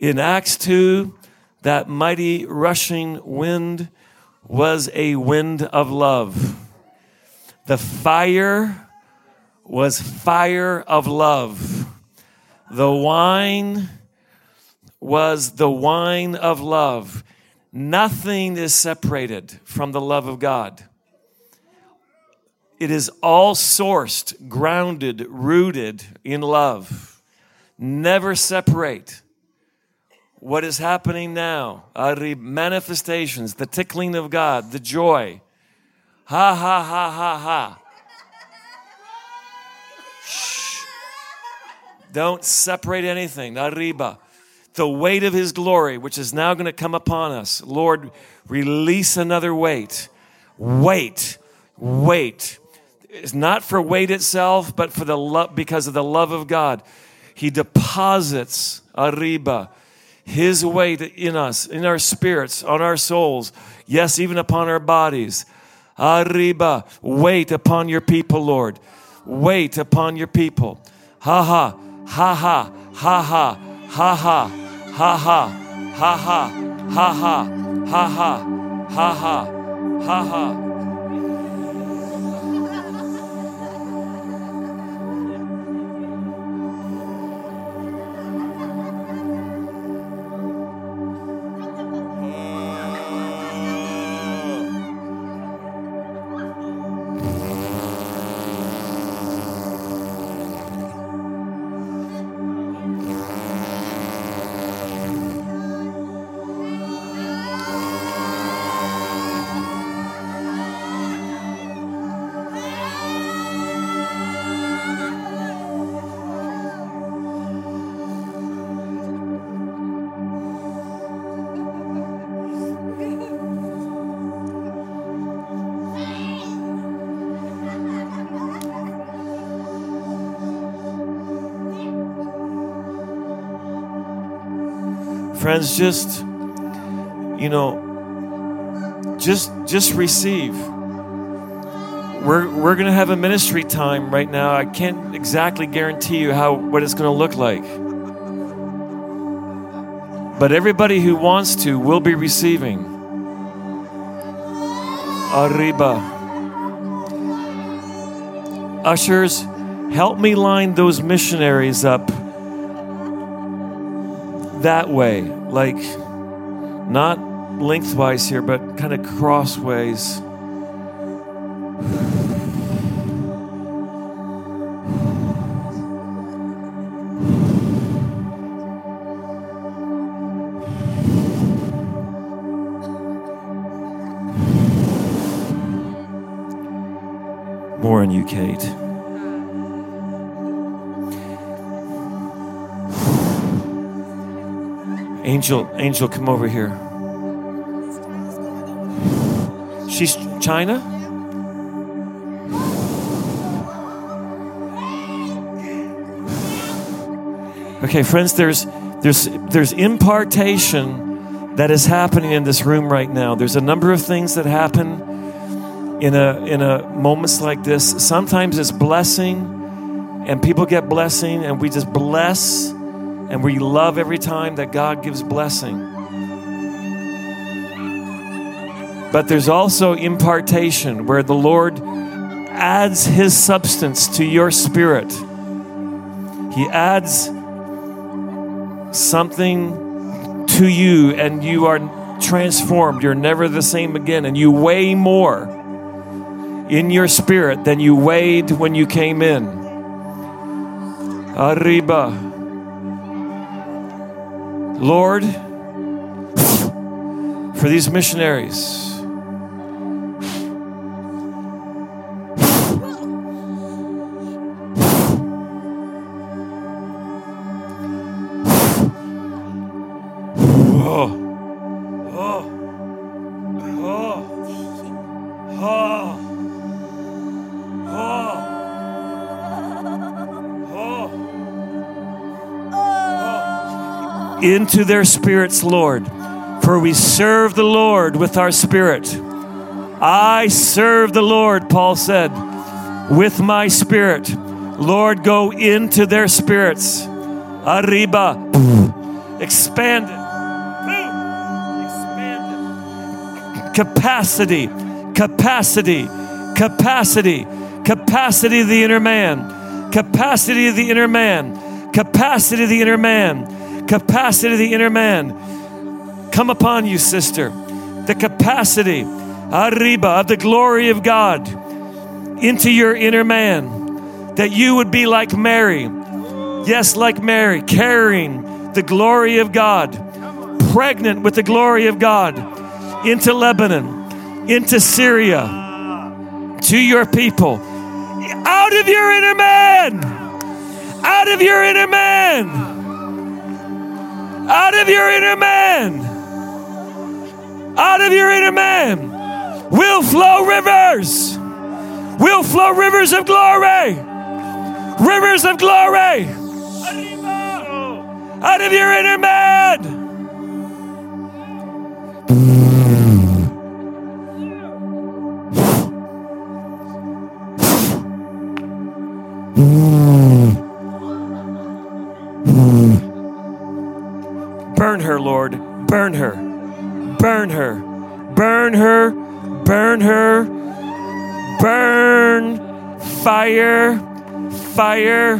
In Acts 2, that mighty rushing wind was a wind of love. The fire was fire of love. The wine was the wine of love. Nothing is separated from the love of God. It is all sourced, grounded, rooted in love. Never separate. What is happening now? Are manifestations, the tickling of God, the joy. Ha ha ha ha ha. Don't separate anything. Arriba. The weight of His glory, which is now going to come upon us. Lord, release another weight. Weight. Weight it's not for weight itself, but for the love, because of the love of God. He deposits arriba his weight in us, in our spirits, on our souls, yes, even upon our bodies. Arriba, wait upon your people, Lord. Wait upon your people. Ha ha, ha ha, ha ha, ha ha, ha ha, ha ha, ha ha, ha ha, ha ha, ha friends just you know just just receive. We're we're going to have a ministry time right now. I can't exactly guarantee you how what it's going to look like. But everybody who wants to will be receiving. Arriba. Ushers help me line those missionaries up that way, like not lengthwise here, but kind of crossways. Angel, Angel, come over here. She's China? Okay, friends, there's there's there's impartation that is happening in this room right now. There's a number of things that happen in a in a moments like this. Sometimes it's blessing and people get blessing and we just bless and we love every time that God gives blessing. But there's also impartation where the Lord adds His substance to your spirit. He adds something to you and you are transformed. You're never the same again and you weigh more in your spirit than you weighed when you came in. Arriba. Lord, for these missionaries. Into their spirits, Lord. For we serve the Lord with our spirit. I serve the Lord, Paul said, with my spirit. Lord, go into their spirits. Arriba. Expand it. Expand it. Capacity, capacity, capacity, capacity of the inner man, capacity of the inner man, capacity of the inner man capacity of the inner man come upon you, sister. The capacity, arriba, of the glory of God into your inner man. That you would be like Mary. Yes, like Mary, carrying the glory of God, pregnant with the glory of God into Lebanon, into Syria, to your people. Out of your inner man! Out of your inner man! Out of your inner man. Out of your inner man will flow rivers. Will flow rivers of glory. Rivers of glory. Out of your inner man. Lord. Burn her. Burn her. Burn her. Burn her. Burn. Fire. Fire.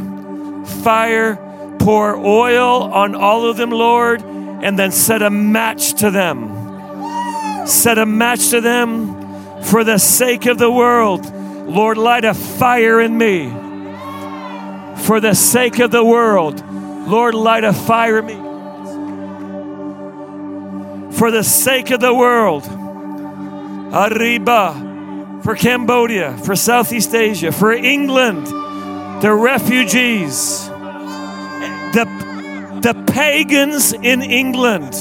Fire. Pour oil on all of them, Lord, and then set a match to them. Set a match to them for the sake of the world. Lord, light a fire in me. For the sake of the world, Lord, light a fire in me for the sake of the world. Arriba, for Cambodia, for Southeast Asia, for England, the refugees, the, the pagans in England.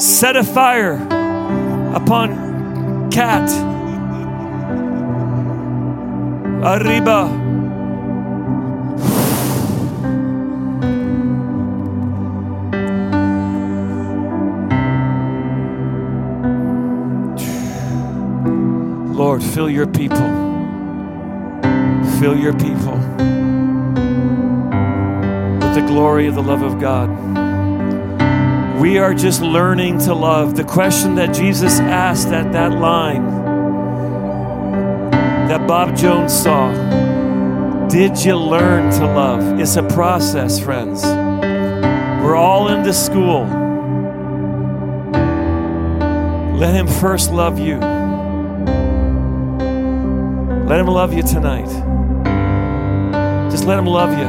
Set a fire upon Cat. Arriba. Lord, fill your people. Fill your people with the glory of the love of God. We are just learning to love. The question that Jesus asked at that line that Bob Jones saw Did you learn to love? It's a process, friends. We're all in this school. Let Him first love you. Let Him love you tonight. Just let Him love you.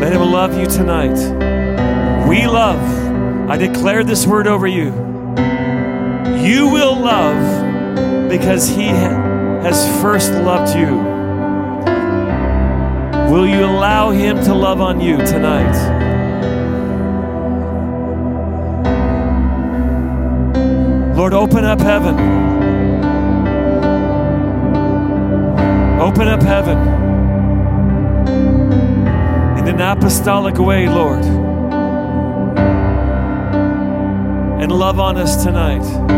Let Him love you tonight. We love. I declare this word over you. You will love because He has first loved you. Will you allow Him to love on you tonight? Lord, open up heaven. Open up heaven in an apostolic way, Lord. And love on us tonight.